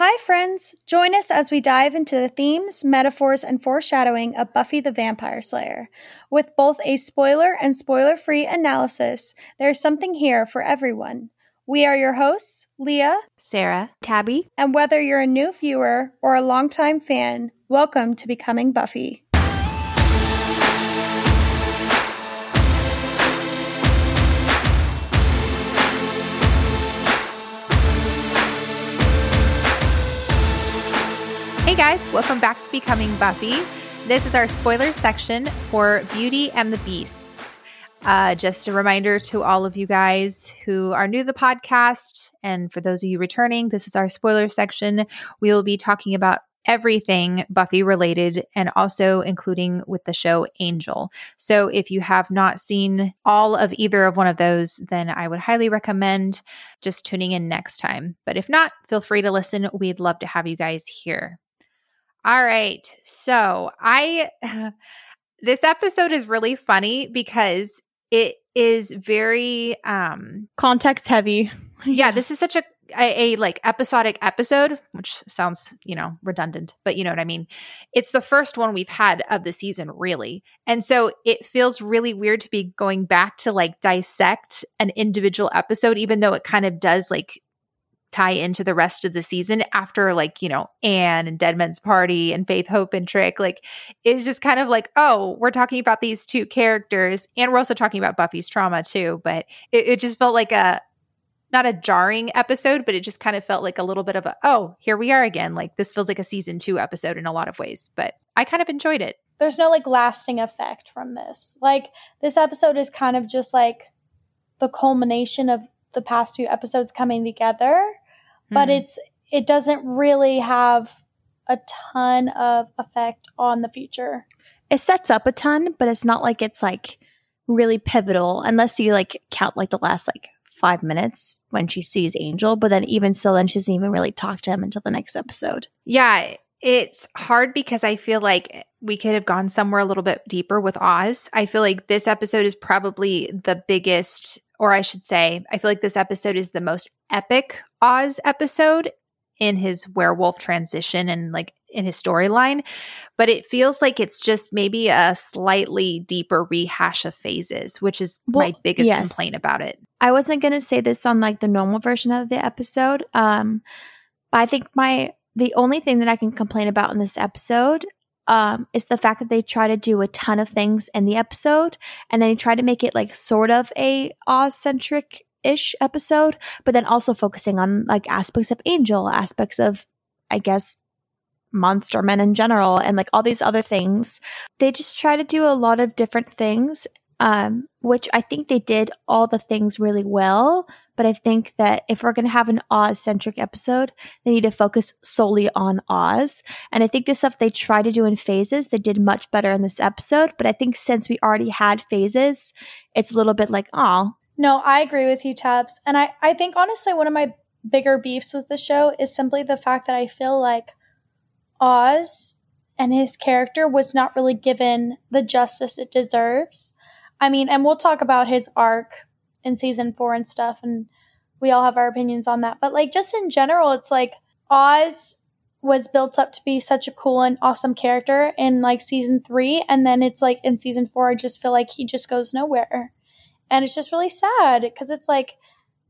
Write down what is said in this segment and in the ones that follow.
Hi, friends! Join us as we dive into the themes, metaphors, and foreshadowing of Buffy the Vampire Slayer. With both a spoiler and spoiler free analysis, there's something here for everyone. We are your hosts, Leah, Sarah, Tabby, and whether you're a new viewer or a longtime fan, welcome to Becoming Buffy. Guys, welcome back to Becoming Buffy. This is our spoiler section for Beauty and the Beasts. Uh, just a reminder to all of you guys who are new to the podcast, and for those of you returning, this is our spoiler section. We will be talking about everything Buffy related and also including with the show Angel. So if you have not seen all of either of one of those, then I would highly recommend just tuning in next time. But if not, feel free to listen. We'd love to have you guys here. All right. So I, this episode is really funny because it is very, um, Context heavy. yeah, this is such a, a, a like episodic episode, which sounds, you know, redundant, but you know what I mean? It's the first one we've had of the season, really. And so it feels really weird to be going back to like dissect an individual episode, even though it kind of does like tie into the rest of the season after like you know anne and dead men's party and faith hope and trick like is just kind of like oh we're talking about these two characters and we're also talking about buffy's trauma too but it, it just felt like a not a jarring episode but it just kind of felt like a little bit of a oh here we are again like this feels like a season two episode in a lot of ways but i kind of enjoyed it There's no like lasting effect from this. Like, this episode is kind of just like the culmination of the past few episodes coming together, but Mhm. it's, it doesn't really have a ton of effect on the future. it sets up a ton, but it's not like it's like really pivotal unless you like count like the last like five minutes when she sees Angel. But then even still, then she doesn't even really talk to him until the next episode. Yeah, it's hard because I feel like we could have gone somewhere a little bit deeper with Oz. I feel like this episode is probably the biggest, or I should say, I feel like this episode is the most epic Oz episode in his werewolf transition and like in his storyline. But it feels like it's just maybe a slightly deeper rehash of phases, which is my biggest yes. complaint about it. I wasn't gonna say this on like the normal version of the episode. Um, but I think my the only thing that I can complain about in this episode um is the fact that they try to do a ton of things in the episode and then they try to make it like sort of a Oz centric ish episode, but then also focusing on like aspects of Angel, aspects of I guess monster men in general and like all these other things. They just try to do a lot of different things um, which I think they did all the things really well. But I think that if we're going to have an Oz centric episode, they need to focus solely on Oz. And I think the stuff they try to do in phases, they did much better in this episode. But I think since we already had phases, it's a little bit like, oh, No, I agree with you, Tabs. And I, I think honestly, one of my bigger beefs with the show is simply the fact that I feel like Oz and his character was not really given the justice it deserves. I mean, and we'll talk about his arc in season four and stuff, and we all have our opinions on that. But like, just in general, it's like Oz was built up to be such a cool and awesome character in like season three, and then it's like in season four, I just feel like he just goes nowhere. And it's just really sad because it's like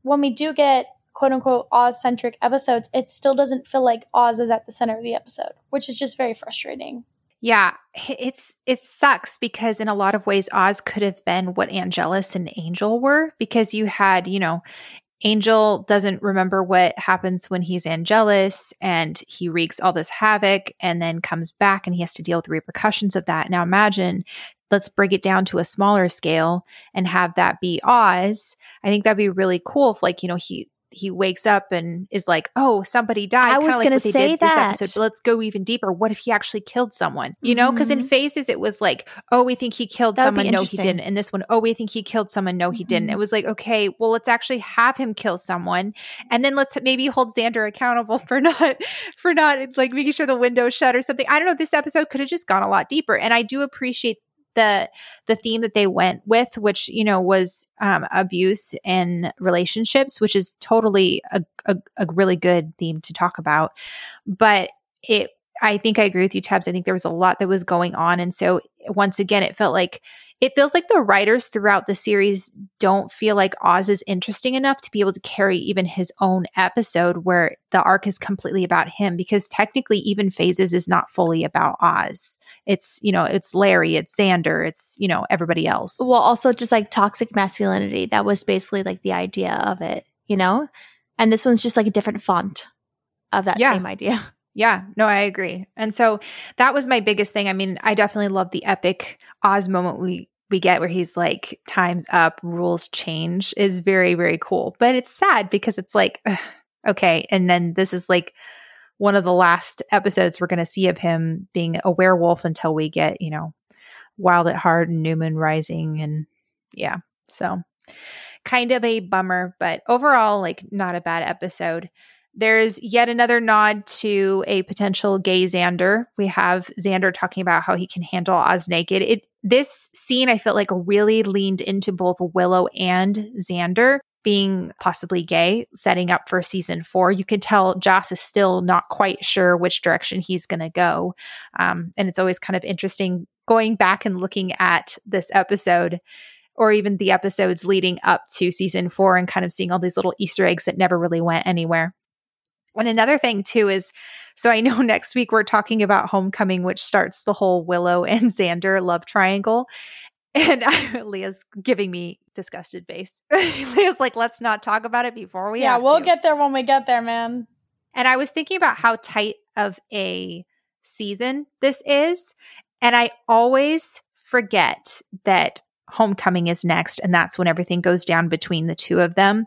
when we do get quote unquote Oz centric episodes, it still doesn't feel like Oz is at the center of the episode, which is just very frustrating. Yeah, it's it sucks because in a lot of ways Oz could have been what Angelus and Angel were because you had, you know, Angel doesn't remember what happens when he's Angelus and he wreaks all this havoc and then comes back and he has to deal with the repercussions of that. Now imagine let's break it down to a smaller scale and have that be Oz. I think that'd be really cool if like, you know, he he wakes up and is like, "Oh, somebody died." I was like gonna say that. This episode, but let's go even deeper. What if he actually killed someone? You know, because in Mhm. phases it was like, "Oh, we think he killed That would someone." No, he didn't. And this one, "Oh, we think he killed someone." No, he didn't. Mhm. It was like, okay, well, let's actually have him kill someone, and then let's maybe hold Xander accountable for not for not like making sure the window's shut or something. I don't know. This episode could have just gone a lot deeper, and I do appreciate the the theme that they went with, which you know was um, abuse in relationships, which is totally a, a, a really good theme to talk about. But it, I think I agree with you, Tabs. I think there was a lot that was going on, and so once again, it felt like it feels like the writers throughout the series don't feel like Oz is interesting enough to be able to carry even his own episode where the arc is completely about him because technically even phases is not fully about Oz. It's, you know, it's Larry, it's Xander, it's, you know, everybody else. Well, also just like toxic masculinity. That was basically like the idea of it, you know? And this one's just like a different font of that Yeah. same idea. Yeah, no, I agree. And so that was my biggest thing. I mean, I definitely love the epic Oz moment we we get where he's like, "Time's up, rules change," is very very cool. But it's sad because it's like, ugh, okay, and then this is like one of the last episodes we're going to see of him being a werewolf until we get, you know, Wild at Heart and New Moon Rising, and yeah, so kind of a bummer, but overall, like not a bad episode. There's yet another nod to a potential gay Xander. We have Xander talking about how he can handle Oz naked. It this scene I felt like really leaned into both Willow and Xander being possibly gay, setting up for season four. You could tell Joss is still not quite sure which direction he's going to go, um, and it's always kind of interesting going back and looking at this episode or even the episodes leading up to season four and kind of seeing all these little Easter eggs that never really went anywhere. And another thing too is so I know next week we're talking about Homecoming, which starts the whole Willow and Xander love triangle. And I, Leah's giving me disgusted face. Leah's like, let's not talk about it before we yeah, we'll to." get there when we get there, man. And I was thinking about how tight of a season this is. And I always forget that Homecoming is next. And that's when everything goes down between the two of them.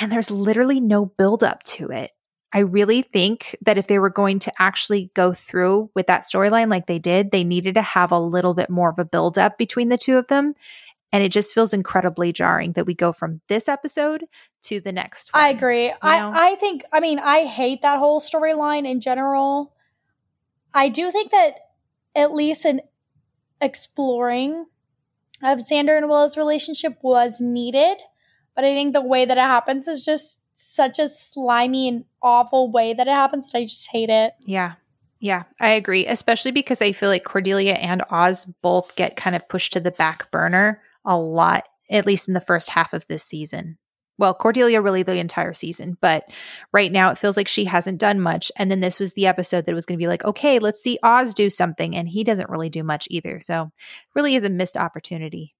And there's literally no build up to it. I really think that if they were going to actually go through with that storyline like they did, they needed to have a little bit more of a build up between the two of them. And it just feels incredibly jarring that we go from this episode to the next one. I agree. know? I, I think, I mean, I hate that whole storyline in general. I do think that at least an exploring of Xander and Willow's relationship was needed. But I think the way that it happens is just such a slimy and awful way that it happens that I just hate it. Yeah. Yeah, I agree, especially because I feel like Cordelia and Oz both get kind of pushed to the back burner a lot, at least in the first half of this season. Well, Cordelia really the entire season, but right now it feels like she hasn't done much. And then this was the episode that was going to be like, okay, let's see Oz do something. And he doesn't really do much either. So, really is a missed opportunity.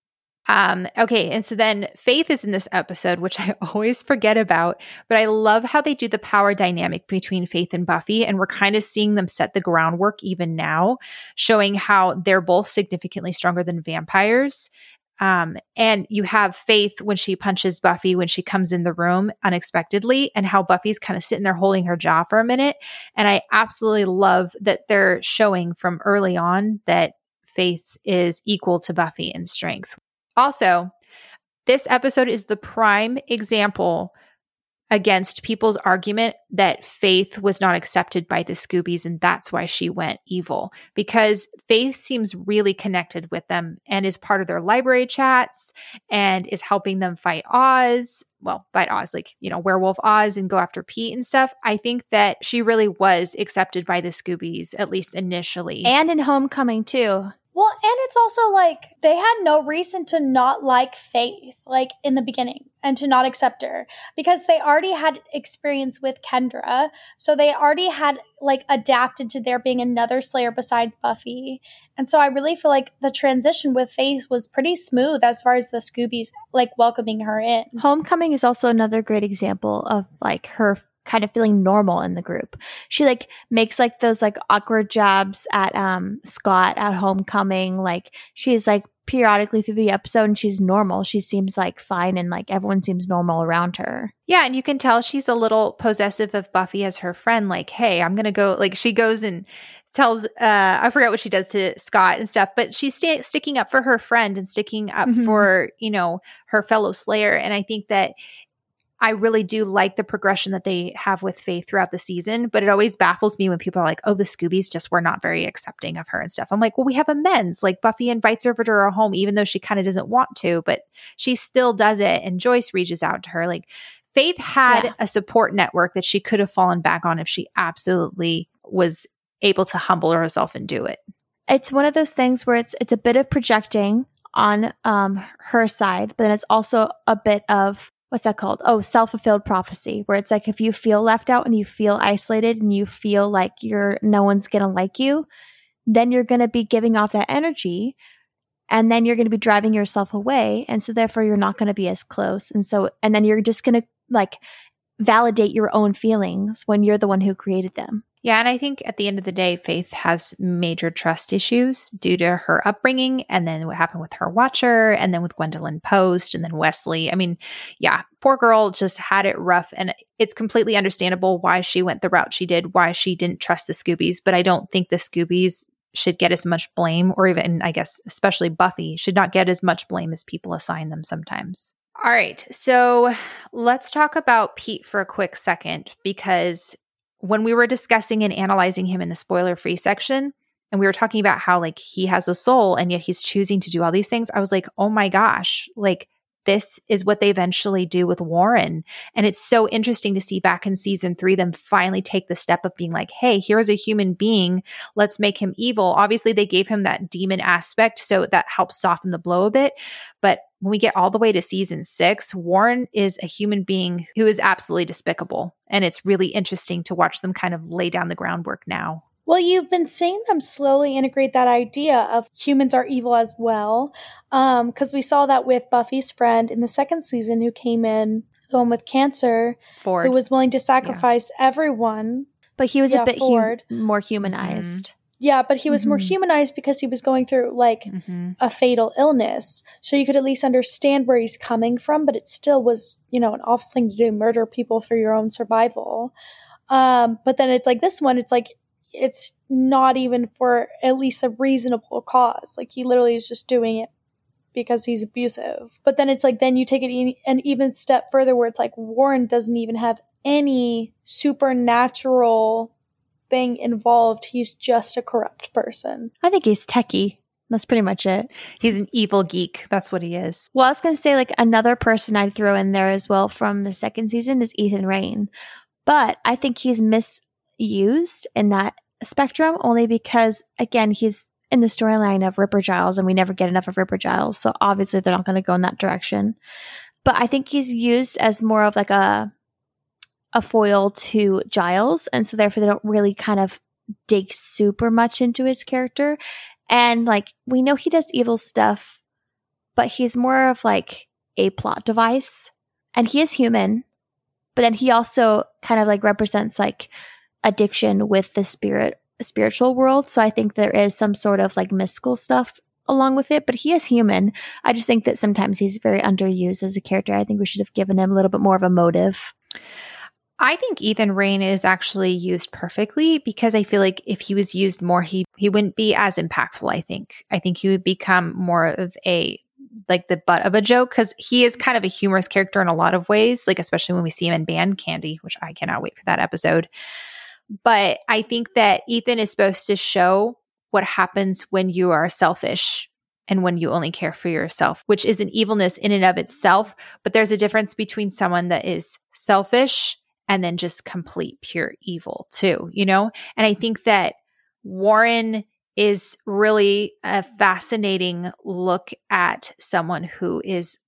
Um, okay, and so then Faith is in this episode, which I always forget about, but I love how they do the power dynamic between Faith and Buffy, and we're kind of seeing them set the groundwork even now, showing how they're both significantly stronger than vampires. Um, and you have Faith when she punches Buffy when she comes in the room unexpectedly, and how Buffy's kind of sitting there holding her jaw for a minute. And I absolutely love that they're showing from early on that Faith is equal to Buffy in strength. Also, this episode is the prime example against people's argument that Faith was not accepted by the Scoobies and that's why she went evil. Because Faith seems really connected with them and is part of their library chats and is helping them fight Oz. Well, fight Oz, like, you know, werewolf Oz and go after Pete and stuff. I think that she really was accepted by the Scoobies, at least initially. And in Homecoming too. Well, and it's also like they had no reason to not like Faith, like in the beginning, and to not accept her because they already had experience with Kendra. So they already had like adapted to there being another Slayer besides Buffy. And so I really feel like the transition with Faith was pretty smooth as far as the Scoobies like welcoming her in. Homecoming is also another great example of like her kind of feeling normal in the group. She like makes like those like awkward jabs at um Scott at Homecoming. Like she's like periodically through the episode and she's normal. She seems like fine and like everyone seems normal around her. Yeah, and you can tell she's a little possessive of Buffy as her friend. Like, hey, I'm gonna go. Like, she goes and tells. uh I forget what she does to Scott and stuff, but she's sta- sticking up for her friend and sticking up Mhm. for you know her fellow Slayer. And I think that I really do like the progression that they have with Faith throughout the season, but it always baffles me when people are like, oh, the Scoobies just were not very accepting of her and stuff. I'm like, well, we have amends. Like Buffy invites her over to her home, even though she kind of doesn't want to, but she still does it. And Joyce reaches out to her. Like Faith had yeah. a support network that she could have fallen back on if she absolutely was able to humble herself and do it. It's one of those things where it's it's a bit of projecting on um her side, but then it's also a bit of what's that called? Oh, self fulfilled prophecy, where it's like if you feel left out and you feel isolated and you feel like you're no one's gonna like you, then you're gonna be giving off that energy and then you're gonna be driving yourself away. And so therefore you're not gonna be as close. And so and then you're just gonna like validate your own feelings when you're the one who created them. Yeah, and I think at the end of the day, Faith has major trust issues due to her upbringing, and then what happened with her watcher, and then with Gwendolyn Post, and then Wesley. I mean, yeah, poor girl just had it rough, and it's completely understandable why she went the route she did, why she didn't trust the Scoobies. But I don't think the Scoobies should get as much blame, or even, I guess, especially Buffy, should not get as much blame as people assign them sometimes. All right, so let's talk about Pete for a quick second because when we were discussing and analyzing him in the spoiler free section, and we were talking about how like he has a soul and yet he's choosing to do all these things, I was like, oh my gosh, like this is what they eventually do with Warren. And it's so interesting to see back in season three them finally take the step of being like, hey, here's a human being. Let's make him evil. Obviously, they gave him that demon aspect. So that helps soften the blow a bit. But when we get all the way to season six, Warren is a human being who is absolutely despicable. And it's really interesting to watch them kind of lay down the groundwork now. Well, you've been seeing them slowly integrate that idea of humans are evil as well. Because um, we saw that with Buffy's friend in the second season who came in, the one with cancer, Ford. who was willing to sacrifice yeah. everyone. But he was yeah, a bit hu- more humanized. Mm-hmm. Yeah, but he was mm-hmm. more humanized because he was going through like mm-hmm. a fatal illness. So you could at least understand where he's coming from, but it still was, you know, an awful thing to do murder people for your own survival. Um, but then it's like this one, it's like it's not even for at least a reasonable cause. Like he literally is just doing it because he's abusive. But then it's like then you take it an even step further where it's like Warren doesn't even have any supernatural thing involved. He's just a corrupt person. I think he's techie. That's pretty much it. He's an evil geek. That's what he is. Well, I was going to say, like, another person I'd throw in there as well from the second season is Ethan Rayne. But I think he's misused in that spectrum only because, again, he's in the storyline of Ripper Giles and we never get enough of Ripper Giles. So obviously they're not going to go in that direction. But I think he's used as more of like a a foil to Giles, and so therefore they don't really kind of dig super much into his character. And like we know he does evil stuff, but he's more of like a plot device. And he is human, but then he also kind of like represents like addiction with the spirit spiritual world. So I think there is some sort of like mystical stuff along with it, but he is human. I just think that sometimes he's very underused as a character. I think we should have given him a little bit more of a motive. I think Ethan Rayne is actually used perfectly because I feel like if he was used more, he he wouldn't be as impactful. I think. I think he would become more of a like the butt of a joke because he is kind of a humorous character in a lot of ways. Like especially when we see him in Band Candy, which I cannot wait for that episode. But I think that Ethan is supposed to show what happens when you are selfish and when you only care for yourself, which is an evilness in and of itself. But there's a difference between someone that is selfish and then just complete pure evil too, you know? And I think that Warren is really a fascinating look at someone who is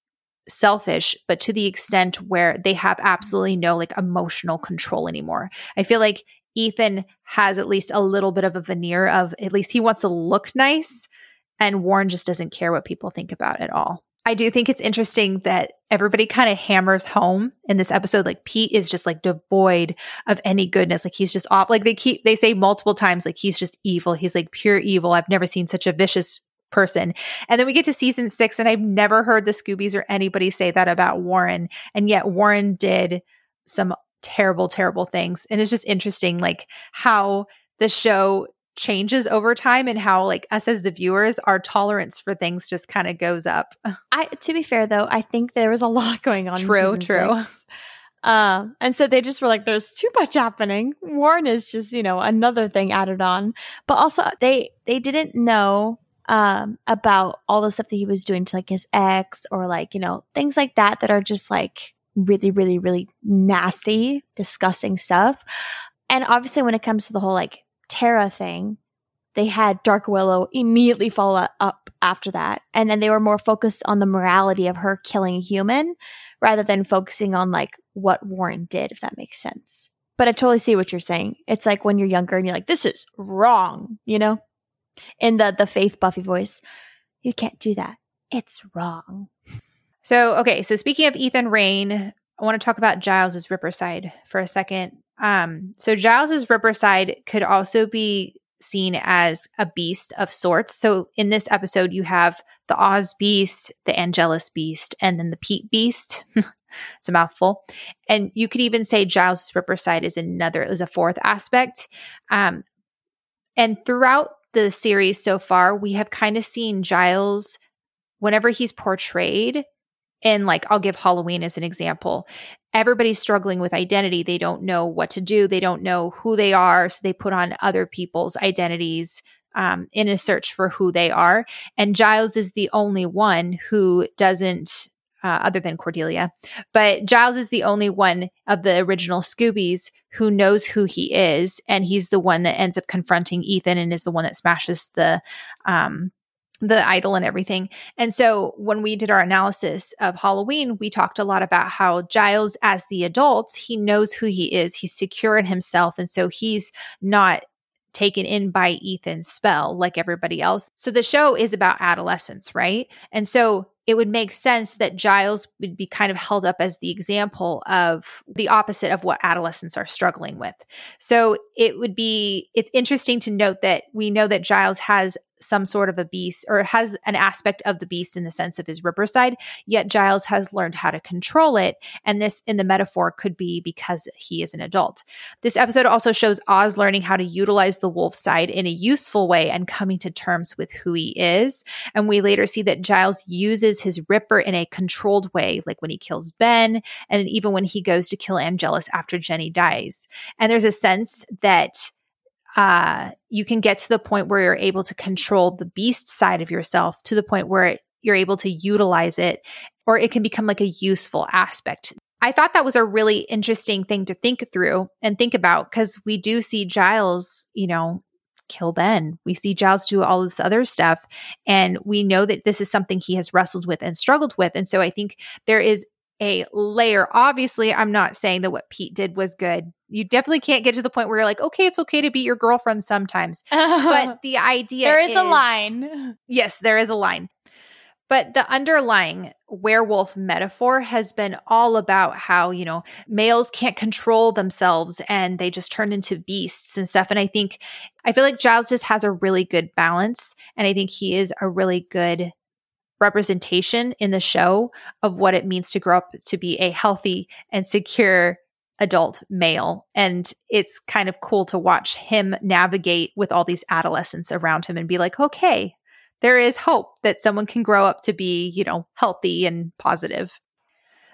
selfish, but to the extent where they have absolutely no like emotional control anymore. I feel like Ethan has at least a little bit of a veneer of at least he wants to look nice, and Warren just doesn't care what people think about at all. I do think it's interesting that everybody kind of hammers home in this episode. Like Pete is just like devoid of any goodness. Like he's just off. Like they keep, they say multiple times, like he's just evil. He's like pure evil. I've never seen such a vicious person. And then we get to season six, and I've never heard the Scoobies or anybody say that about Warren. And yet Warren did some terrible, terrible things. And it's just interesting, like how the show changes over time and how like us as the viewers our tolerance for things just kind of goes up i to be fair though i think there was a lot going on true true. Um, and so they just were like, there's too much happening. Warren is just, you know, another thing added on. But also they they didn't know um about all the stuff that he was doing to like his ex or like, you know, things like that that are just like really, really, really nasty, disgusting stuff. And obviously when it comes to the whole like Tara thing, they had Dark Willow immediately follow up after that. And then they were more focused on the morality of her killing a human rather than focusing on like what Warren did, if that makes sense. But I totally see what you're saying. It's like when you're younger and you're like, this is wrong, you know? In the the faith Buffy voice. You can't do that. It's wrong. So, okay, so speaking of Ethan Rayne, I want to talk about Giles's Ripper side for a second. Um, so Giles's Ripper side could also be seen as a beast of sorts. So in this episode, you have the Oz beast, the Angelus beast, and then the Pete beast. it's a mouthful. And you could even say Giles's Ripper side is another, is a fourth aspect. Um, and throughout the series so far, we have kind of seen Giles, whenever he's portrayed, and like I'll give Halloween as an example. Everybody's struggling with identity. They don't know what to do. They don't know who they are. So they put on other people's identities um, in a search for who they are. And Giles is the only one who doesn't, uh, other than Cordelia, but Giles is the only one of the original Scoobies who knows who he is. And he's the one that ends up confronting Ethan and is the one that smashes the, um, the idol and everything. And so when we did our analysis of Halloween, we talked a lot about how Giles, as the adult, he knows who he is. He's secure in himself. And so he's not taken in by Ethan's spell like everybody else. So the show is about adolescence, right? And so it would make sense that Giles would be kind of held up as the example of the opposite of what adolescents are struggling with. So it would be, it's interesting to note that we know that Giles has some sort of a beast or has an aspect of the beast in the sense of his ripper side, yet Giles has learned how to control it. And this, in the metaphor, could be because he is an adult. This episode also shows Oz learning how to utilize the wolf side in a useful way and coming to terms with who he is. And we later see that Giles uses his ripper in a controlled way, like when he kills Ben and even when he goes to kill Angelus after Jenny dies. And there's a sense that uh, you can get to the point where you're able to control the beast side of yourself to the point where you're able to utilize it, or it can become like a useful aspect. I thought that was a really interesting thing to think through and think about because we do see Giles, you know, kill Ben. We see Giles do all this other stuff. And we know that this is something he has wrestled with and struggled with. And so I think there is a layer. Obviously, I'm not saying that what Pete did was good. You definitely can't get to the point where you're like, okay, it's okay to beat your girlfriend sometimes. but the idea there is, is a line. Yes, there is a line. But the underlying werewolf metaphor has been all about how, you know, males can't control themselves and they just turn into beasts and stuff. And I think, I feel like Giles just has a really good balance. And I think he is a really good representation in the show of what it means to grow up to be a healthy and secure adult male. And it's kind of cool to watch him navigate with all these adolescents around him and be like, okay, there is hope that someone can grow up to be, you know, healthy and positive.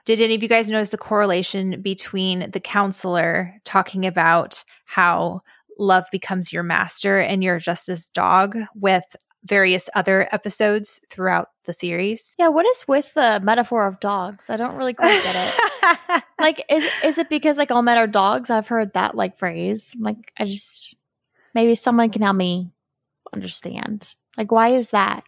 Did any of you guys notice the correlation between the counselor talking about how love becomes your master and you're just this dog with various other episodes throughout the series. Yeah, what is with the metaphor of dogs? I don't really quite get it. like is is it because like all men are dogs? I've heard that like phrase. Like I just maybe someone can help me understand. Like why is that?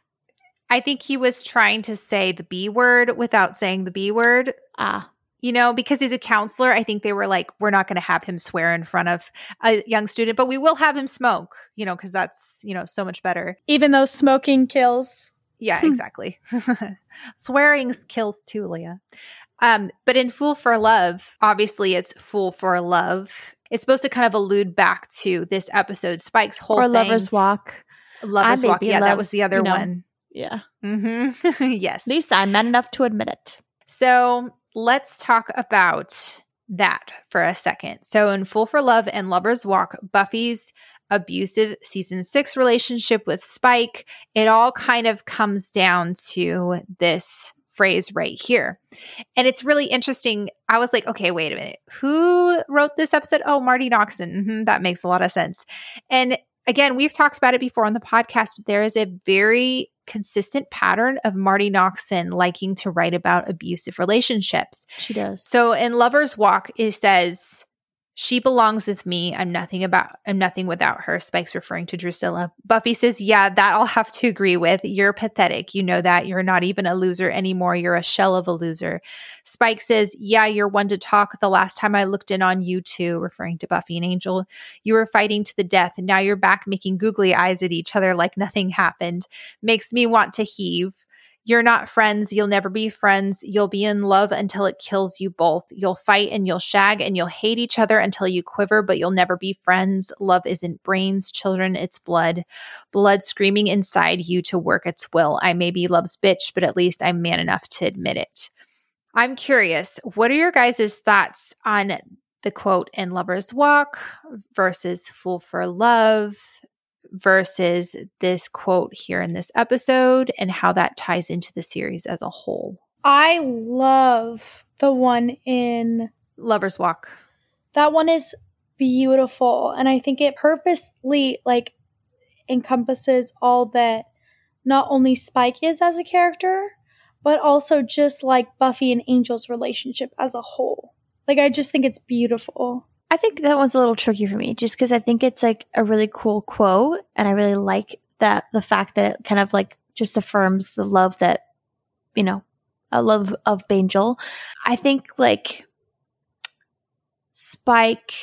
I think he was trying to say the B word without saying the B word. Ah you know, because he's a counselor, I think they were like, we're not going to have him swear in front of a young student, but we will have him smoke, you know, because that's, you know, so much better. Even though smoking kills. Yeah, exactly. Swearing kills too, Leah. Um, but in Fool for Love, obviously it's Fool for Love. It's supposed to kind of allude back to this episode, Spike's whole or thing. Lover's Walk. Lover's Walk. Yeah, that was the other you know, one. Yeah. Mm-hmm. yes. At least I'm man enough to admit it. So let's talk about that for a second. So, in Fool for Love and Lover's Walk, Buffy's abusive season six relationship with Spike, it all kind of comes down to this phrase right here. And it's really interesting. I was like, okay, wait a minute. Who wrote this episode? Oh, Marti Noxon. Mm-hmm, that makes a lot of sense. And again, we've talked about it before on the podcast, but there is a very consistent pattern of Marti Noxon liking to write about abusive relationships. She does. So in Lover's Walk, it says, she belongs with me. I'm nothing about I'm nothing without her. Spike's referring to Drusilla. Buffy says, Yeah, that I'll have to agree with. You're pathetic. You know that. You're not even a loser anymore. You're a shell of a loser. Spike says, Yeah, you're one to talk. The last time I looked in on you two, referring to Buffy and Angel, you were fighting to the death, now you're back making googly eyes at each other like nothing happened. Makes me want to heave. You're not friends. You'll never be friends. You'll be in love until it kills you both. You'll fight and you'll shag and you'll hate each other until you quiver, but you'll never be friends. Love isn't brains, children, it's blood. Blood screaming inside you to work its will. I may be love's bitch, but at least I'm man enough to admit it. I'm curious, what are your guys' thoughts on the quote in Lover's Walk versus Fool for Love? Versus this quote here in this episode and how that ties into the series as a whole. I love the one in Lover's Walk. That one is beautiful and I think it purposely like encompasses all that not only Spike is as a character, but also just like Buffy and Angel's relationship as a whole. Like I just think it's beautiful. I think that one's a little tricky for me just because I think it's like a really cool quote and I really like that the fact that it kind of like just affirms the love that, you know, a love of Bangel. I think like Spike,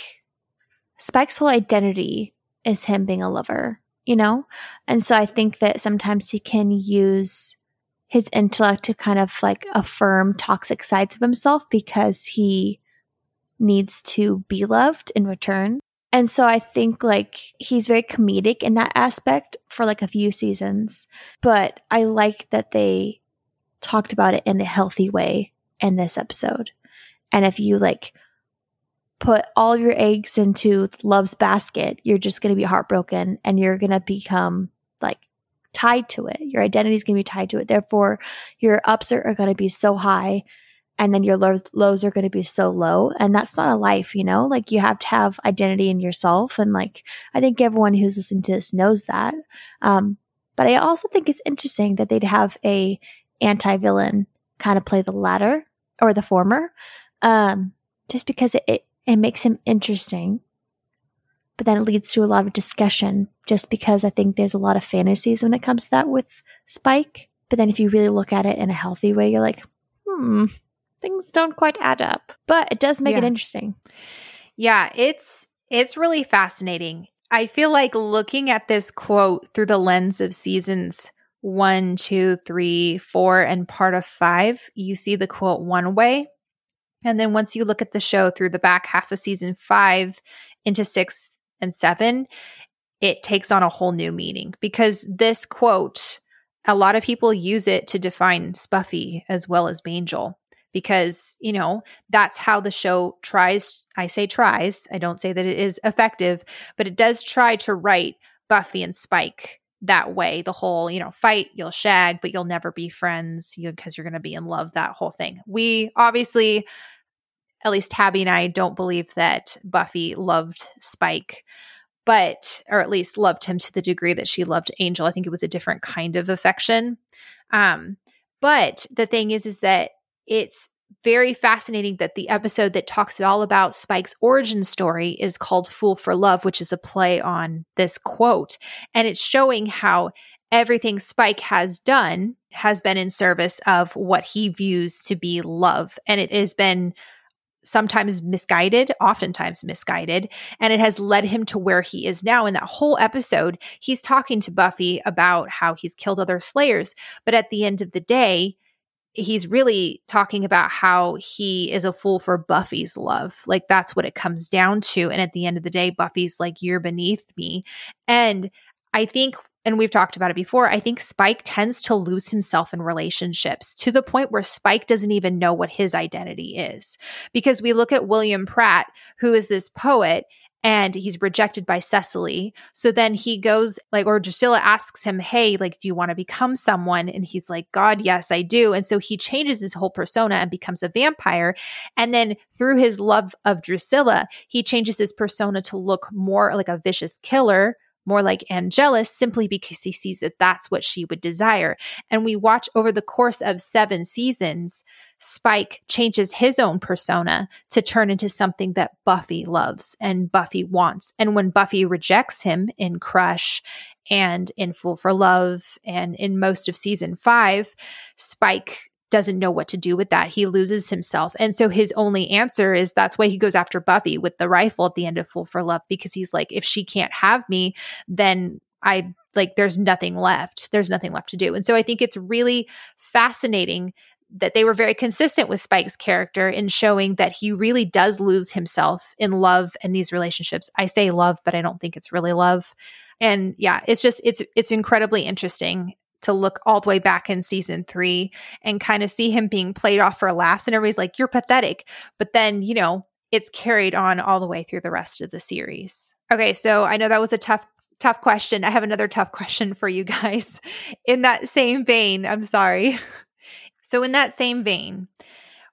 Spike's whole identity is him being a lover, you know? And so I think that sometimes he can use his intellect to kind of like affirm toxic sides of himself because he needs to be loved in return. And so I think like he's very comedic in that aspect for like a few seasons, but I like that they talked about it in a healthy way in this episode. And if you like put all your eggs into love's basket, you're just going to be heartbroken and you're going to become like tied to it. Your identity is going to be tied to it. Therefore, your ups are, are going to be so high and then your lows, lows are going to be so low. And that's not a life, you know, like you have to have identity in yourself. And like, I think everyone who's listening to this knows that. Um, but I also think it's interesting that they'd have a anti-villain kind of play the latter or the former. Um, just because it, it, it makes him interesting. But then it leads to a lot of discussion just because I think there's a lot of fantasies when it comes to that with Spike. But then if you really look at it in a healthy way, you're like, hmm, things don't quite add up, but it does make yeah. it interesting. Yeah, it's it's really fascinating. I feel like looking at this quote through the lens of seasons one, two, three, four, and part of five, you see the quote one way. And then once you look at the show through the back half of season five into six and seven, it takes on a whole new meaning because this quote, a lot of people use it to define Spuffy as well as Bangel because, you know, that's how the show tries. I say tries, I don't say that it is effective, but it does try to write Buffy and Spike that way. The whole, you know, fight, you'll shag, but you'll never be friends because you, are going to be in love, that whole thing. We obviously, at least Tabby and I, don't believe that Buffy loved Spike but or at least loved him to the degree that she loved Angel. I think it was a different kind of affection. Um, but the thing is, is that it's very fascinating that the episode that talks all about Spike's origin story is called Fool for Love, which is a play on this quote. And it's showing how everything Spike has done has been in service of what he views to be love. And it has been sometimes misguided, oftentimes misguided, and it has led him to where he is now. In that whole episode, he's talking to Buffy about how he's killed other Slayers. But at the end of the day, he's really talking about how he is a fool for Buffy's love. Like that's what it comes down to. And at the end of the day, Buffy's like, you're beneath me. And I think, and we've talked about it before, I think Spike tends to lose himself in relationships to the point where Spike doesn't even know what his identity is. Because we look at William Pratt, who is this poet, and he's rejected by Cecily. So then he goes like, or Drusilla asks him, Hey, like, do you want to become someone? And he's like, God, yes, I do. And so he changes his whole persona and becomes a vampire. And then through his love of Drusilla, he changes his persona to look more like a vicious killer more like Angelus simply because he sees that that's what she would desire. And we watch over the course of seven seasons, Spike changes his own persona to turn into something that Buffy loves and Buffy wants. And when Buffy rejects him in Crush and in Fool for Love and in most of season five, Spike doesn't know what to do with that. He loses himself. And so his only answer is that's why he goes after Buffy with the rifle at the end of Fool for Love because he's like, if she can't have me, then I like, there's nothing left. There's nothing left to do. And so I think it's really fascinating that they were very consistent with Spike's character in showing that he really does lose himself in love and these relationships. I say love, but I don't think it's really love. And yeah, it's just it's it's incredibly interesting to look all the way back in season three and kind of see him being played off for laughs and everybody's like you're pathetic. But then you know it's carried on all the way through the rest of the series. Okay so i know that was a tough tough question. I have another tough question for you guys. In that same vein i'm sorry so in that same vein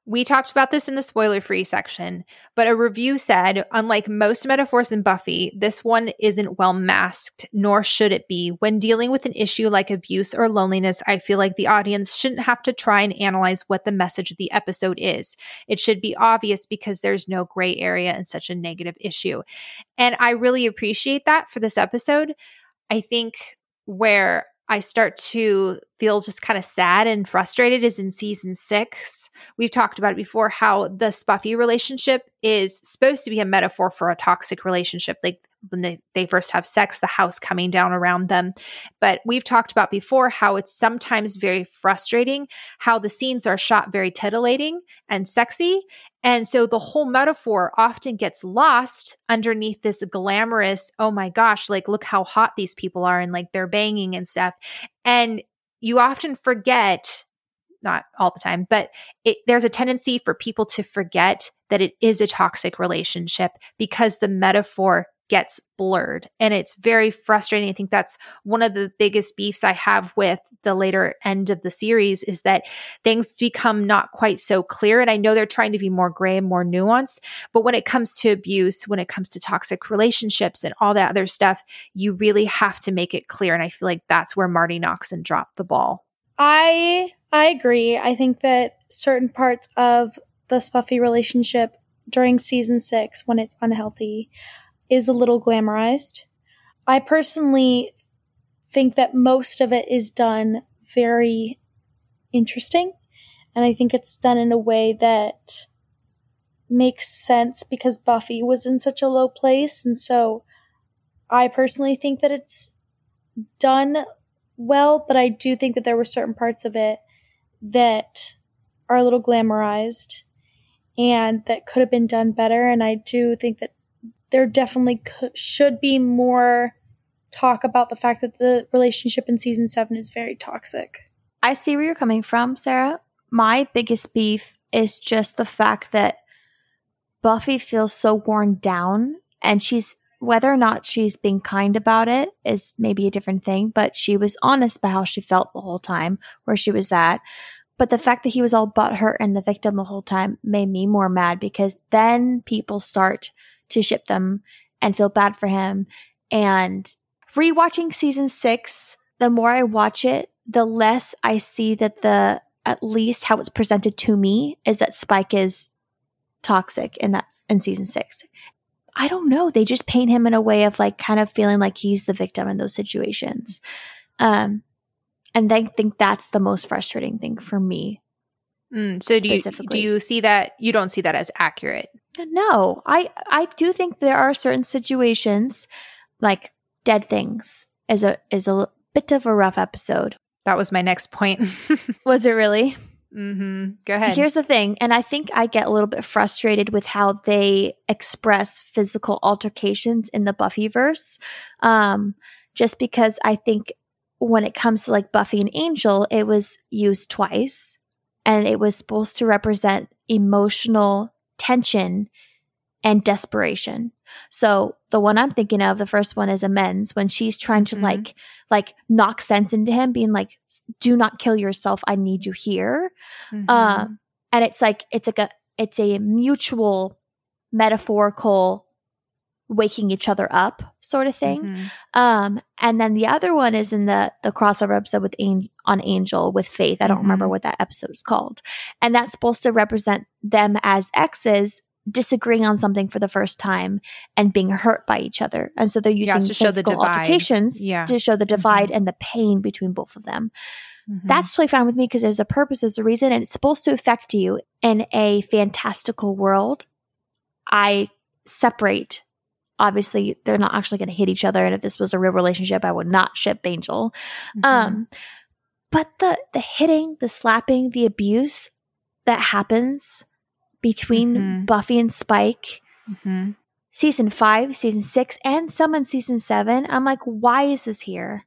we talked about this in the spoiler free section, but a review said, unlike most metaphors in Buffy, this one isn't well masked, nor should it be. When dealing with an issue like abuse or loneliness, I feel like the audience shouldn't have to try and analyze what the message of the episode is. It should be obvious because there's no gray area in such a negative issue. And I really appreciate that for this episode. I think where I start to feel just kind of sad and frustrated is in season six. We've talked about it before how the Spuffy relationship is supposed to be a metaphor for a toxic relationship. Like when they, they first have sex, the house coming down around them. But we've talked about before how it's sometimes very frustrating how the scenes are shot very titillating and sexy. And so the whole metaphor often gets lost underneath this glamorous, oh my gosh, like look how hot these people are and like they're banging and stuff. And you often forget not all the time, but it, there's a tendency for people to forget that it is a toxic relationship because the metaphor gets blurred and it's very frustrating. I think that's one of the biggest beefs I have with the later end of the series is that things become not quite so clear. And I know they're trying to be more gray and more nuanced, but when it comes to abuse, when it comes to toxic relationships and all that other stuff, you really have to make it clear. And I feel like that's where Marti Noxon dropped the ball. I I agree. I think that certain parts of the Spuffy relationship during season six, when it's unhealthy, is a little glamorized. I personally think that most of it is done very interesting. And I think it's done in a way that makes sense because Buffy was in such a low place. And so I personally think that it's done well, but I do think that there were certain parts of it that are a little glamorized and that could have been done better. And I do think that there definitely could, should be more talk about the fact that the relationship in season seven is very toxic. I see where you're coming from, Sarah. My biggest beef is just the fact that Buffy feels so worn down and she's whether or not she's being kind about it is maybe a different thing, but she was honest about how she felt the whole time, where she was at. But the fact that he was all butthurt and the victim the whole time made me more mad because then people start to ship them and feel bad for him. And rewatching season six, the more I watch it, the less I see that the, at least how it's presented to me is that Spike is toxic in that, in season six. I don't know. They just paint him in a way of like kind of feeling like he's the victim in those situations. Um, and I think that's the most frustrating thing for me. Mm, so do you do you see that you don't see that as accurate? No, I I do think there are certain situations like dead things is a is a bit of a rough episode. That was my next point. was it really? Mm-hmm. Go ahead. Here's the thing, and I think I get a little bit frustrated with how they express physical altercations in the Buffyverse, um, just because I think when it comes to like Buffy and Angel, it was used twice, and it was supposed to represent emotional tension and desperation. So the one I'm thinking of, the first one is amends when she's trying to Mhm. like like knock sense into him, being like, "Do not kill yourself. I need you here." Mhm. Um, and it's like it's like a it's a mutual metaphorical waking each other up sort of thing. Mhm. Um, and then the other one is in the the crossover episode with An- on Angel with Faith. I don't remember Mhm. what that episode is called, and that's supposed to represent them as exes disagreeing on something for the first time and being hurt by each other. And so they're Yeah, using the physical altercations Yeah. to show the divide and the pain between both of them. Mhm. That's totally fine with me because there's a purpose, there's a reason, and it's supposed to affect you in a fantastical world. I separate. Obviously, they're not actually going to hit each other, and if this was a real relationship, I would not ship Angel. Mhm. Um, but the the hitting, the slapping, the abuse that happens between Mhm. Buffy and Spike, Mhm. season five, season six, and some in season seven, I'm like, why is this here?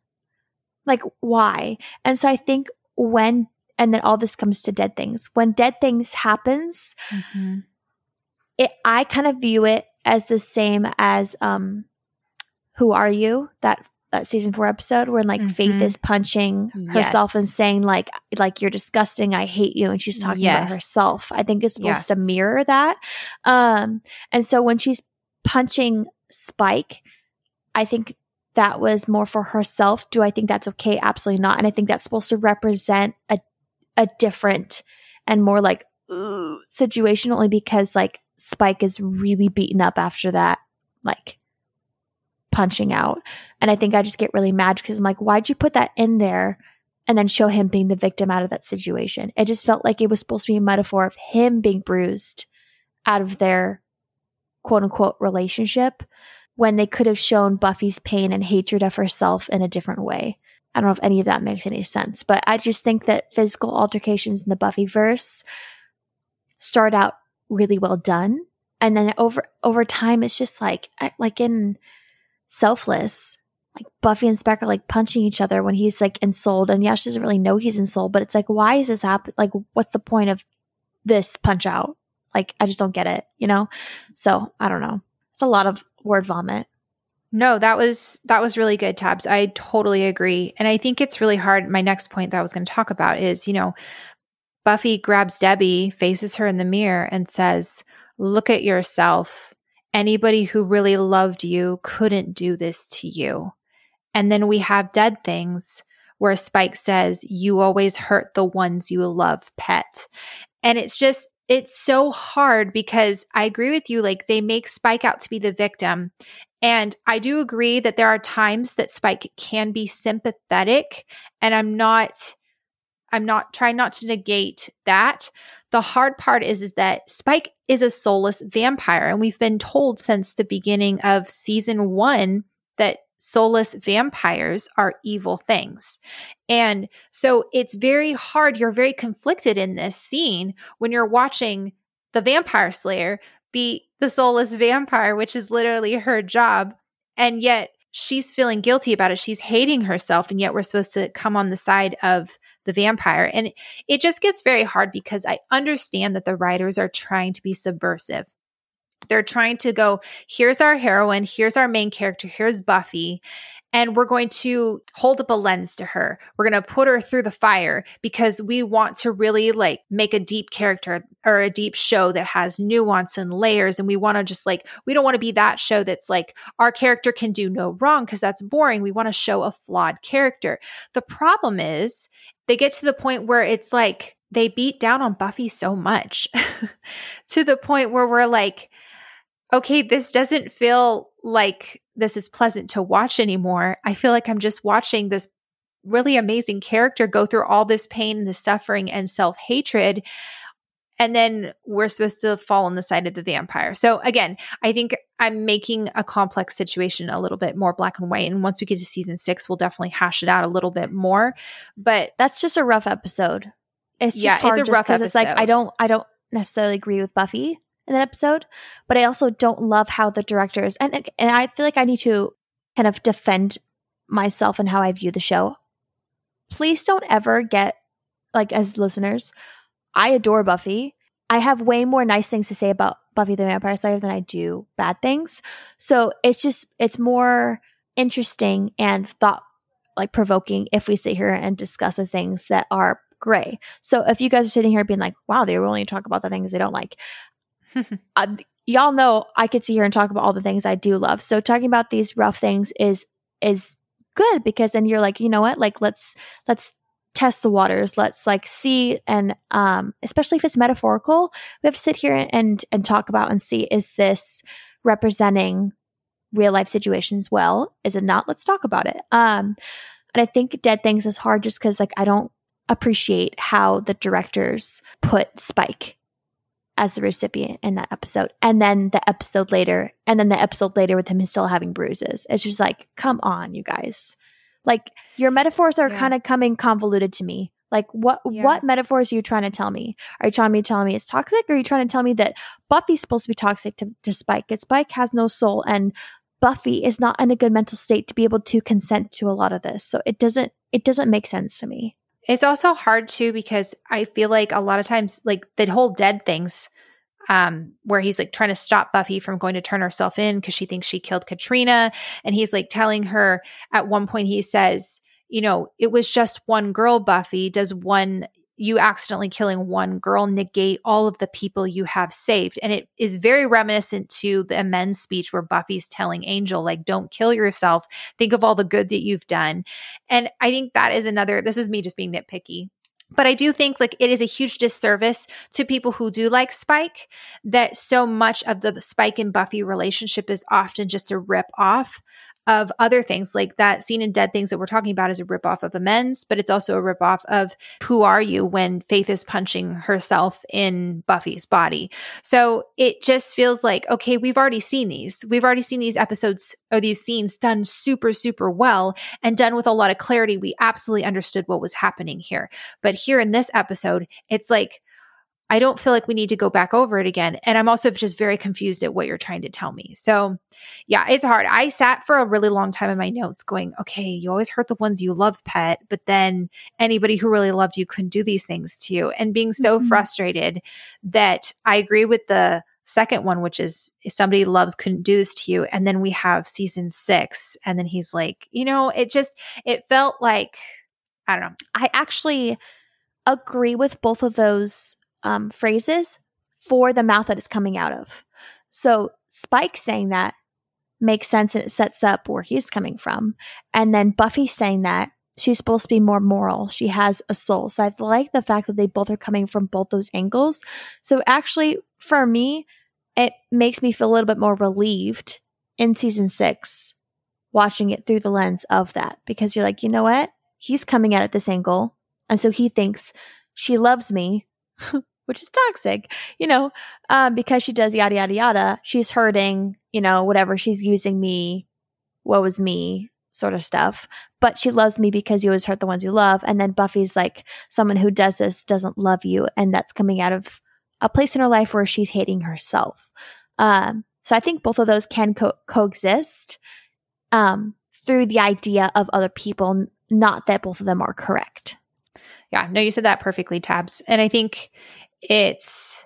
Like, why? And so I think when, and then all this comes to Dead Things. When Dead Things happens, Mhm. it I kind of view it as the same as um, Who Are You? That that season four episode where like Faith Mhm. is punching herself and saying like like you're disgusting, I hate you, and she's talking about herself. I think it's supposed to mirror that. Um, and so when she's punching Spike, I think that was more for herself. Do I think that's okay? Absolutely not. And I think that's supposed to represent a a different and more like ooh, situation only because like Spike is really beaten up after that, like punching out. And I think I just get really mad because I'm like, why'd you put that in there and then show him being the victim out of that situation? It just felt like it was supposed to be a metaphor of him being bruised out of their quote unquote relationship when they could have shown Buffy's pain and hatred of herself in a different way. I don't know if any of that makes any sense, but I just think that physical altercations in the Buffy verse start out really well done. And then over over time it's just like like in selfless like buffy and spike are like punching each other when he's like ensouled and yeah she doesn't really know he's ensouled but it's like why is this happen like what's the point of this punch out like i just don't get it you know so i don't know it's a lot of word vomit No, that was that was really good, Tabs. I totally agree. And I think it's really hard. My next point that I was going to talk about is, you know, Buffy grabs Debbie, faces her in the mirror and says, "Look at yourself. Anybody who really loved you couldn't do this to you." And then we have Dead Things where Spike says, "You always hurt the ones you love, pet." And it's just it's so hard because I agree with you like they make Spike out to be the victim and I do agree that there are times that Spike can be sympathetic and I'm not I'm not trying not to negate that. The hard part is is that Spike is a soulless vampire and we've been told since the beginning of season 1 that soulless vampires are evil things. And so it's very hard you're very conflicted in this scene when you're watching the vampire slayer be the soulless vampire, which is literally her job. And yet she's feeling guilty about it. She's hating herself. And yet we're supposed to come on the side of the vampire. And it just gets very hard because I understand that the writers are trying to be subversive. They're trying to go, here's our heroine, here's our main character, here's Buffy. And we're going to hold up a lens to her. We're going to put her through the fire because we want to really like make a deep character or a deep show that has nuance and layers. And we want to just like, we don't want to be that show that's like, our character can do no wrong because that's boring. We want to show a flawed character. The problem is they get to the point where it's like they beat down on Buffy so much to the point where we're like, okay, this doesn't feel like this is pleasant to watch anymore. I feel like I'm just watching this really amazing character go through all this pain and the suffering and self hatred. And then we're supposed to fall on the side of the vampire. So, again, I think I'm making a complex situation a little bit more black and white. And once we get to season six, we'll definitely hash it out a little bit more. But that's just a rough episode it's just Yeah, it's a just episode. it's like i don't i don't necessarily agree with buffy in that episode but i also don't love how the directors and and i feel like i need to kind of defend myself and how i view the show please don't ever get like as listeners i adore buffy i have way more nice things to say about Buffy the Vampire Slayer than I do bad things. So it's just it's more interesting and thought like provoking if we sit here and discuss the things that are gray. So if you guys are sitting here being like, "Wow, they only talk about the things they don't like," uh, y'all know I could sit here and talk about all the things I do love. So talking about these rough things is is good because then you're like, you know what? Like let's let's test the waters. Let's like see and um especially if it's metaphorical, we have to sit here and and talk about and see is this representing real life situations well? Is it not? Let's talk about it. Um and I think Dead Things is hard just because like I don't appreciate how the directors put Spike as the recipient in that episode. And then the episode later, and then the episode later with him still having bruises. It's just like, come on, you guys. Like your metaphors are yeah. kind of coming convoluted to me. Like what yeah. what metaphors are you trying to tell me? Are you trying to telling me it's toxic? Or are you trying to tell me that Buffy's supposed to be toxic to, to Spike? And Spike has no soul and Buffy is not in a good mental state to be able to consent to a lot of this. So it doesn't it doesn't make sense to me. It's also hard too because I feel like a lot of times, like the whole dead things, um, where he's like trying to stop Buffy from going to turn herself in because she thinks she killed Katrina. And he's like telling her at one point, he says, you know, it was just one girl, Buffy. Does one you accidentally killing one girl negate all of the people you have saved. And it is very reminiscent to the amends speech where Buffy's telling Angel, like, don't kill yourself. Think of all the good that you've done. And I think that is another, this is me just being nitpicky. But I do think like it is a huge disservice to people who do like Spike that so much of the Spike and Buffy relationship is often just a rip off of other things like that scene in Dead Things that we're talking about is a ripoff of Amends, but it's also a ripoff of Who Are You when Faith is punching herself in Buffy's body. So it just feels like, okay, we've already seen these. We've already seen these episodes or these scenes done super, super well and done with a lot of clarity. We absolutely understood what was happening here. But here in this episode, it's like, I don't feel like we need to go back over it again. And I'm also just very confused at what you're trying to tell me. So, yeah, it's hard. I sat for a really long time in my notes going, okay, you always hurt the ones you love, pet, but then anybody who really loved you couldn't do these things to you. And being so mm-hmm. frustrated that I agree with the second one, which is if somebody loves couldn't do this to you. And then we have season six. And then he's like, you know, it just, it felt like, I don't know. I actually agree with both of those um, phrases for the mouth that it's coming out of. So Spike saying that makes sense and it sets up where he's coming from. And then Buffy saying that she's supposed to be more moral. She has a soul. So I like the fact that they both are coming from both those angles. So actually, for me, it makes me feel a little bit more relieved in season six, watching it through the lens of that, because you're like, you know what? He's coming at it this angle. And so he thinks she loves me, which is toxic, you know, um, because she does yada, yada, yada. She's hurting, you know, whatever. She's using me. What was me? Sort of stuff. But she loves me because you always hurt the ones you love. And then Buffy's like, someone who does this doesn't love you. And that's coming out of a place in her life where she's hating herself. Um, so I think both of those can co- coexist um, through the idea of other people, not that both of them are correct. Yeah, no, you said that perfectly, Tabs. And I think it's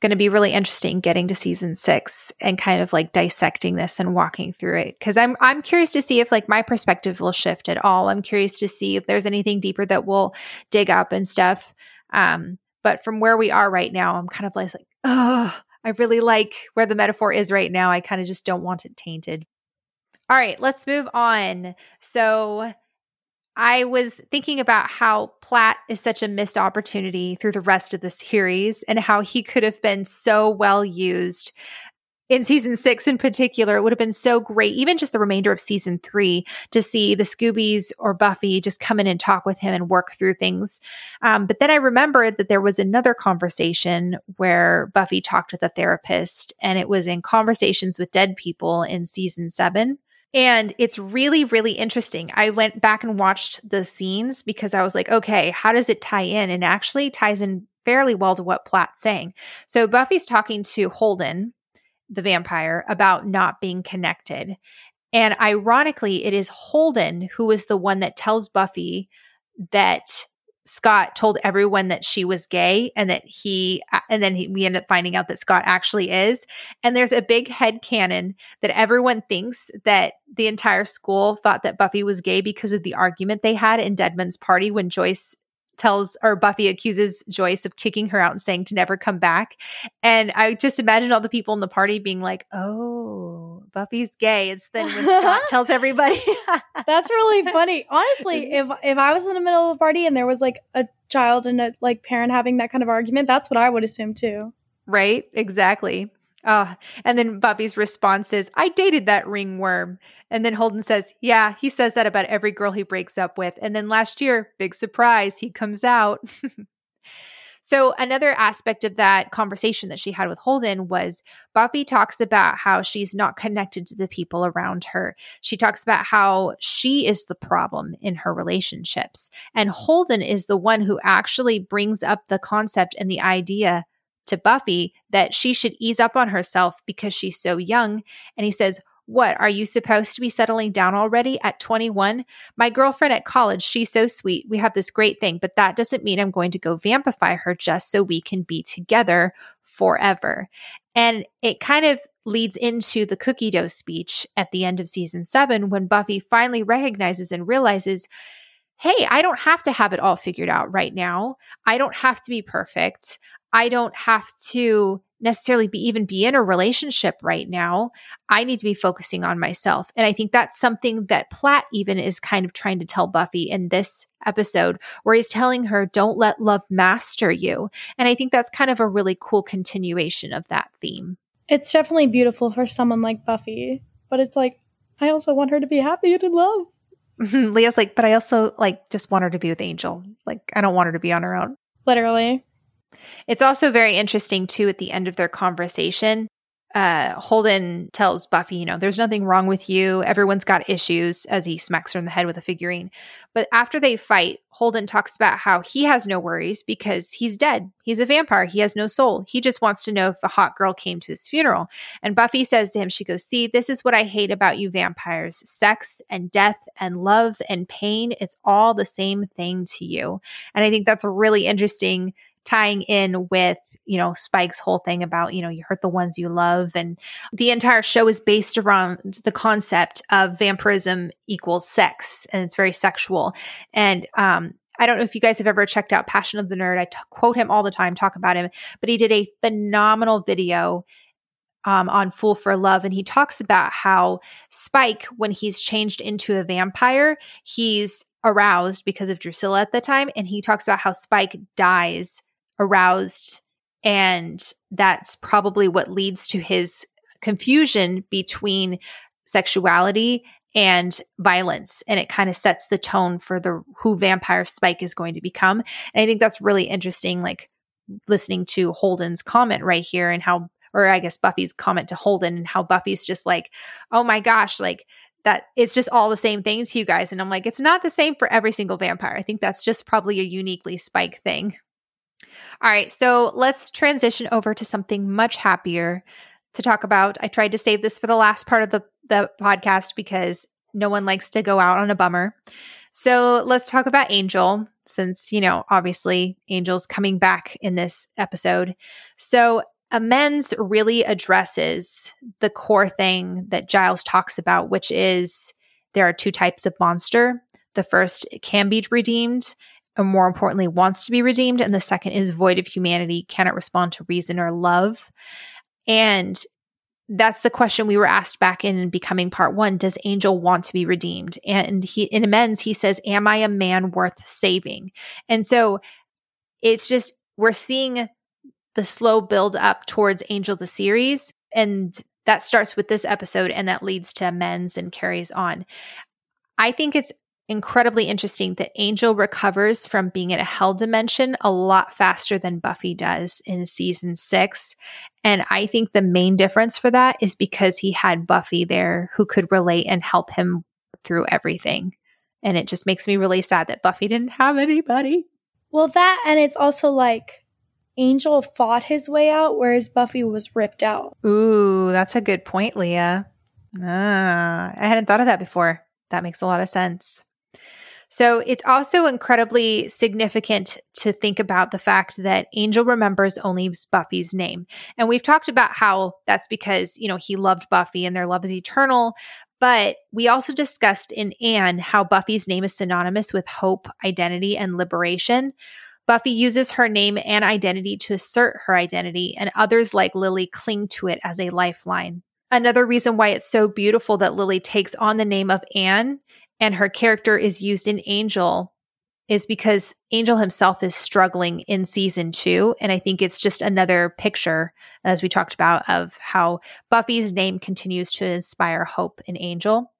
going to be really interesting getting to season six and kind of like dissecting this and walking through it. Because i'm i'm curious to see if like my perspective will shift at all. I'm curious to see if there's anything deeper that we'll dig up and stuff. Um but from where we are right now i'm kind of like oh i really like where the metaphor is right now. I kind of just don't want it tainted. All right let's move on. So I was thinking about how Platt is such a missed opportunity through the rest of the series and how he could have been so well used in season six in particular. It would have been so great, even just the remainder of season three, to see the Scoobies or Buffy just come in and talk with him and work through things. Um, but then I remembered that there was another conversation where Buffy talked with a therapist, and it was in Conversations with Dead People in season seven. And it's really, really interesting. I went back and watched the scenes because I was like, okay, how does it tie in? And actually ties in fairly well to what Platt's saying. So Buffy's talking to Holden, the vampire, about not being connected. And ironically, it is Holden who is the one that tells Buffy that Scott told everyone that she was gay and that he, uh, and then he, we end up finding out that Scott actually is. And there's a big head canon that everyone thinks that the entire school thought that Buffy was gay because of the argument they had in Deadman's party when Joyce tells or Buffy accuses Joyce of kicking her out and saying to never come back. And I just imagine all the people in the party being like, "Oh, Buffy's gay." It's then when Scott tells everybody. That's really funny. Honestly, if if I was in the middle of a party and there was like a child and a like parent having that kind of argument, that's what I would assume too. Right? Exactly. Oh, and then Buffy's response is, I dated that ringworm. And then Holden says, Yeah, he says that about every girl he breaks up with. And then last year, big surprise, he comes out. so, another aspect of that conversation that she had with Holden was Buffy talks about how she's not connected to the people around her. She talks about how she is the problem in her relationships. And Holden is the one who actually brings up the concept and the idea to Buffy that she should ease up on herself because she's so young. And he says, What, are you supposed to be settling down already at 21? My girlfriend at college, she's so sweet. We have this great thing, but that doesn't mean I'm going to go vampify her just so we can be together forever. And it kind of leads into the cookie dough speech at the end of season seven when Buffy finally recognizes and realizes hey, I don't have to have it all figured out right now. I don't have to be perfect. I don't have to necessarily be even be in a relationship right now. I need to be focusing on myself. And I think that's something that Platt even is kind of trying to tell Buffy in this episode, where he's telling her, don't let love master you. And I think that's kind of a really cool continuation of that theme. It's definitely beautiful for someone like Buffy, but it's like, I also want her to be happy and in love. Leah's like, but I also like just want her to be with Angel. Like, I don't want her to be on her own. Literally. It's also very interesting, too, at the end of their conversation. Uh, Holden tells Buffy, you know, there's nothing wrong with you. Everyone's got issues as he smacks her in the head with a figurine. But after they fight, Holden talks about how he has no worries because he's dead. He's a vampire. He has no soul. He just wants to know if the hot girl came to his funeral. And Buffy says to him, she goes, See, this is what I hate about you vampires sex and death and love and pain. It's all the same thing to you. And I think that's a really interesting tying in with you know spike's whole thing about you know you hurt the ones you love. And the entire show is based around the concept of vampirism equals sex and it's very sexual. And um I don't know if you guys have ever checked out Passion of the Nerd. I t- quote him all the time, talk about him, but he did a phenomenal video um, on Fool for Love, and he talks about how Spike, when he's changed into a vampire, he's aroused because of Drusilla at the time, and he talks about how Spike dies aroused. And that's probably what leads to his confusion between sexuality and violence and it kind of sets the tone for the who vampire spike is going to become. And i think that's really interesting like listening to holden's comment right here and how or i guess buffy's comment to holden and how buffy's just like oh my gosh like that it's just all the same things to you guys. And i'm like it's not the same for every single vampire. I think that's just probably a uniquely spike thing all right, so let's transition over to something much happier to talk about. I tried to save this for the last part of the, the podcast because no one likes to go out on a bummer. So let's talk about Angel, since, you know, obviously Angel's coming back in this episode. So Amends really addresses the core thing that Giles talks about, which is there are two types of monster. The first can be redeemed, or more importantly, wants to be redeemed. And the second is void of humanity, cannot respond to reason or love. And that's the question we were asked back in becoming part one. Does Angel want to be redeemed? And he in amends, he says, Am I a man worth saving? And so it's just we're seeing the slow build up towards Angel the series. And that starts with this episode and that leads to amends and carries on. I think it's incredibly interesting that Angel recovers from being in a hell dimension a lot faster than Buffy does in season six. And I think the main difference for that is because he had Buffy there who could relate and help him through everything. And it just makes me really sad that Buffy didn't have anybody. Well, that, and it's also like Angel fought his way out, whereas Buffy was ripped out. Ooh, that's a good point, Leah. Ah, I hadn't thought of that before. That makes a lot of sense. So it's also incredibly significant to think about the fact that Angel remembers only Buffy's name. And we've talked about how that's because, you know, he loved Buffy and their love is eternal. But we also discussed in Anne how Buffy's name is synonymous with hope, identity, and liberation. Buffy uses her name and identity to assert her identity, and others like Lily cling to it as a lifeline. Another reason why it's so beautiful that Lily takes on the name of Anne and her character is used in Angel is because Angel himself is struggling in season two. And I think it's just another picture, as we talked about, of how Buffy's name continues to inspire hope in Angel.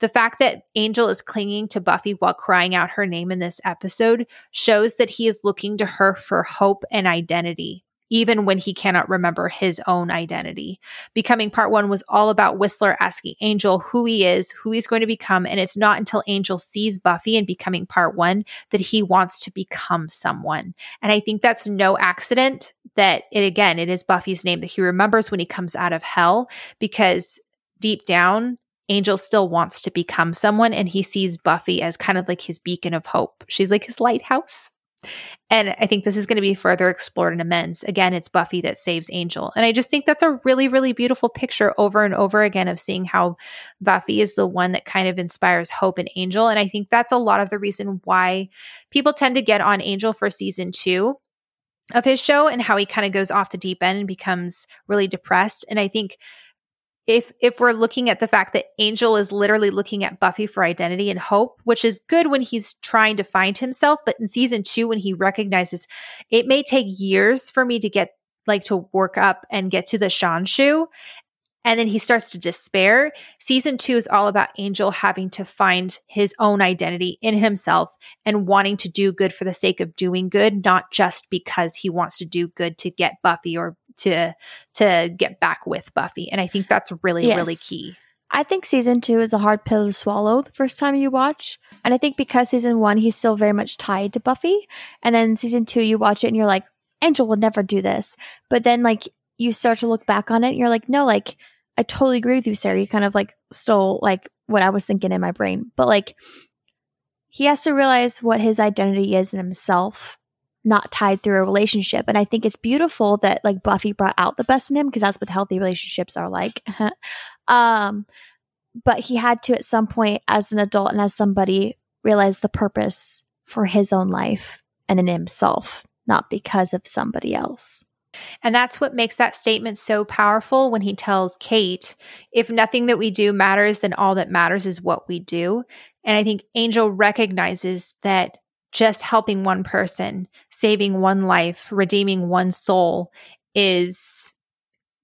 The fact that Angel is clinging to Buffy while crying out her name in this episode shows that he is looking to her for hope and identity even when he cannot remember his own identity. Becoming part one was all about Whistler asking Angel who he is, who he's going to become. And it's not until Angel sees Buffy and becoming part one that he wants to become someone. And I think that's no accident that it, again, it is Buffy's name that he remembers when he comes out of hell because deep down, Angel still wants to become someone and he sees Buffy as kind of like his beacon of hope. She's like his lighthouse. And I think this is going to be further explored in Amends. Again, it's Buffy that saves Angel. And I just think that's a really, really beautiful picture over and over again of seeing how Buffy is the one that kind of inspires hope in Angel. And I think that's a lot of the reason why people tend to get on Angel for season two of his show and how he kind of goes off the deep end and becomes really depressed. And I think if if we're looking at the fact that Angel is literally looking at Buffy for identity and hope, which is good when he's trying to find himself, but in season 2 when he recognizes it may take years for me to get like to work up and get to the Shanshu and then he starts to despair. Season 2 is all about Angel having to find his own identity in himself and wanting to do good for the sake of doing good, not just because he wants to do good to get Buffy or to to get back with Buffy. And I think that's really yes. really key. I think season two is a hard pill to swallow the first time you watch. And I think because season one, he's still very much tied to Buffy. And then season two, you watch it and you're like, Angel would never do this. But then, like, you start to look back on it and you're like, no, like, I totally agree with you, Sarah. You kind of like stole like what I was thinking in my brain. But like, he has to realize what his identity is in himself not tied through a relationship. And I think it's beautiful that like Buffy brought out the best in him because that's what healthy relationships are like. um, but he had to at some point as an adult and as somebody realize the purpose for his own life and in himself, not because of somebody else. And that's what makes that statement so powerful when he tells Kate, if nothing that we do matters, then all that matters is what we do. And I think Angel recognizes that just helping one person, saving one life, redeeming one soul is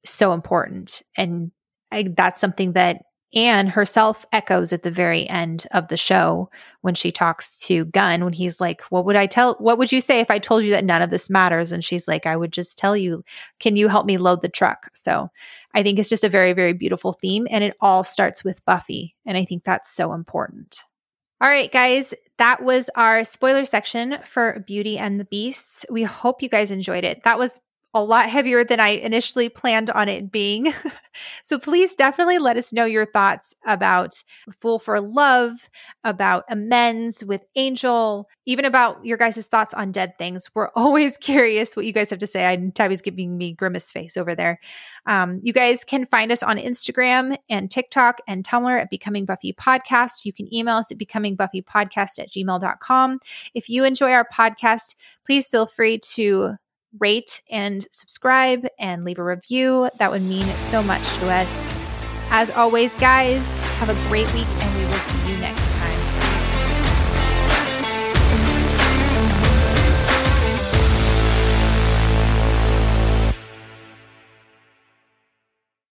so important. And I, that's something that Anne herself echoes at the very end of the show when she talks to Gunn, when he's like, What would I tell? What would you say if I told you that none of this matters? And she's like, I would just tell you, Can you help me load the truck? So I think it's just a very, very beautiful theme. And it all starts with Buffy. And I think that's so important. All right, guys, that was our spoiler section for Beauty and the Beasts. We hope you guys enjoyed it. That was a lot heavier than I initially planned on it being. so please definitely let us know your thoughts about Fool for Love, about Amends with Angel, even about your guys' thoughts on Dead Things. We're always curious what you guys have to say. I Tabby's giving me grimace face over there. Um, you guys can find us on Instagram and TikTok and Tumblr at Becoming Buffy Podcast. You can email us at becomingbuffypodcast at gmail.com. If you enjoy our podcast, please feel free to rate and subscribe and leave a review. That would mean so much to us. As always, guys, have a great week and we will see you next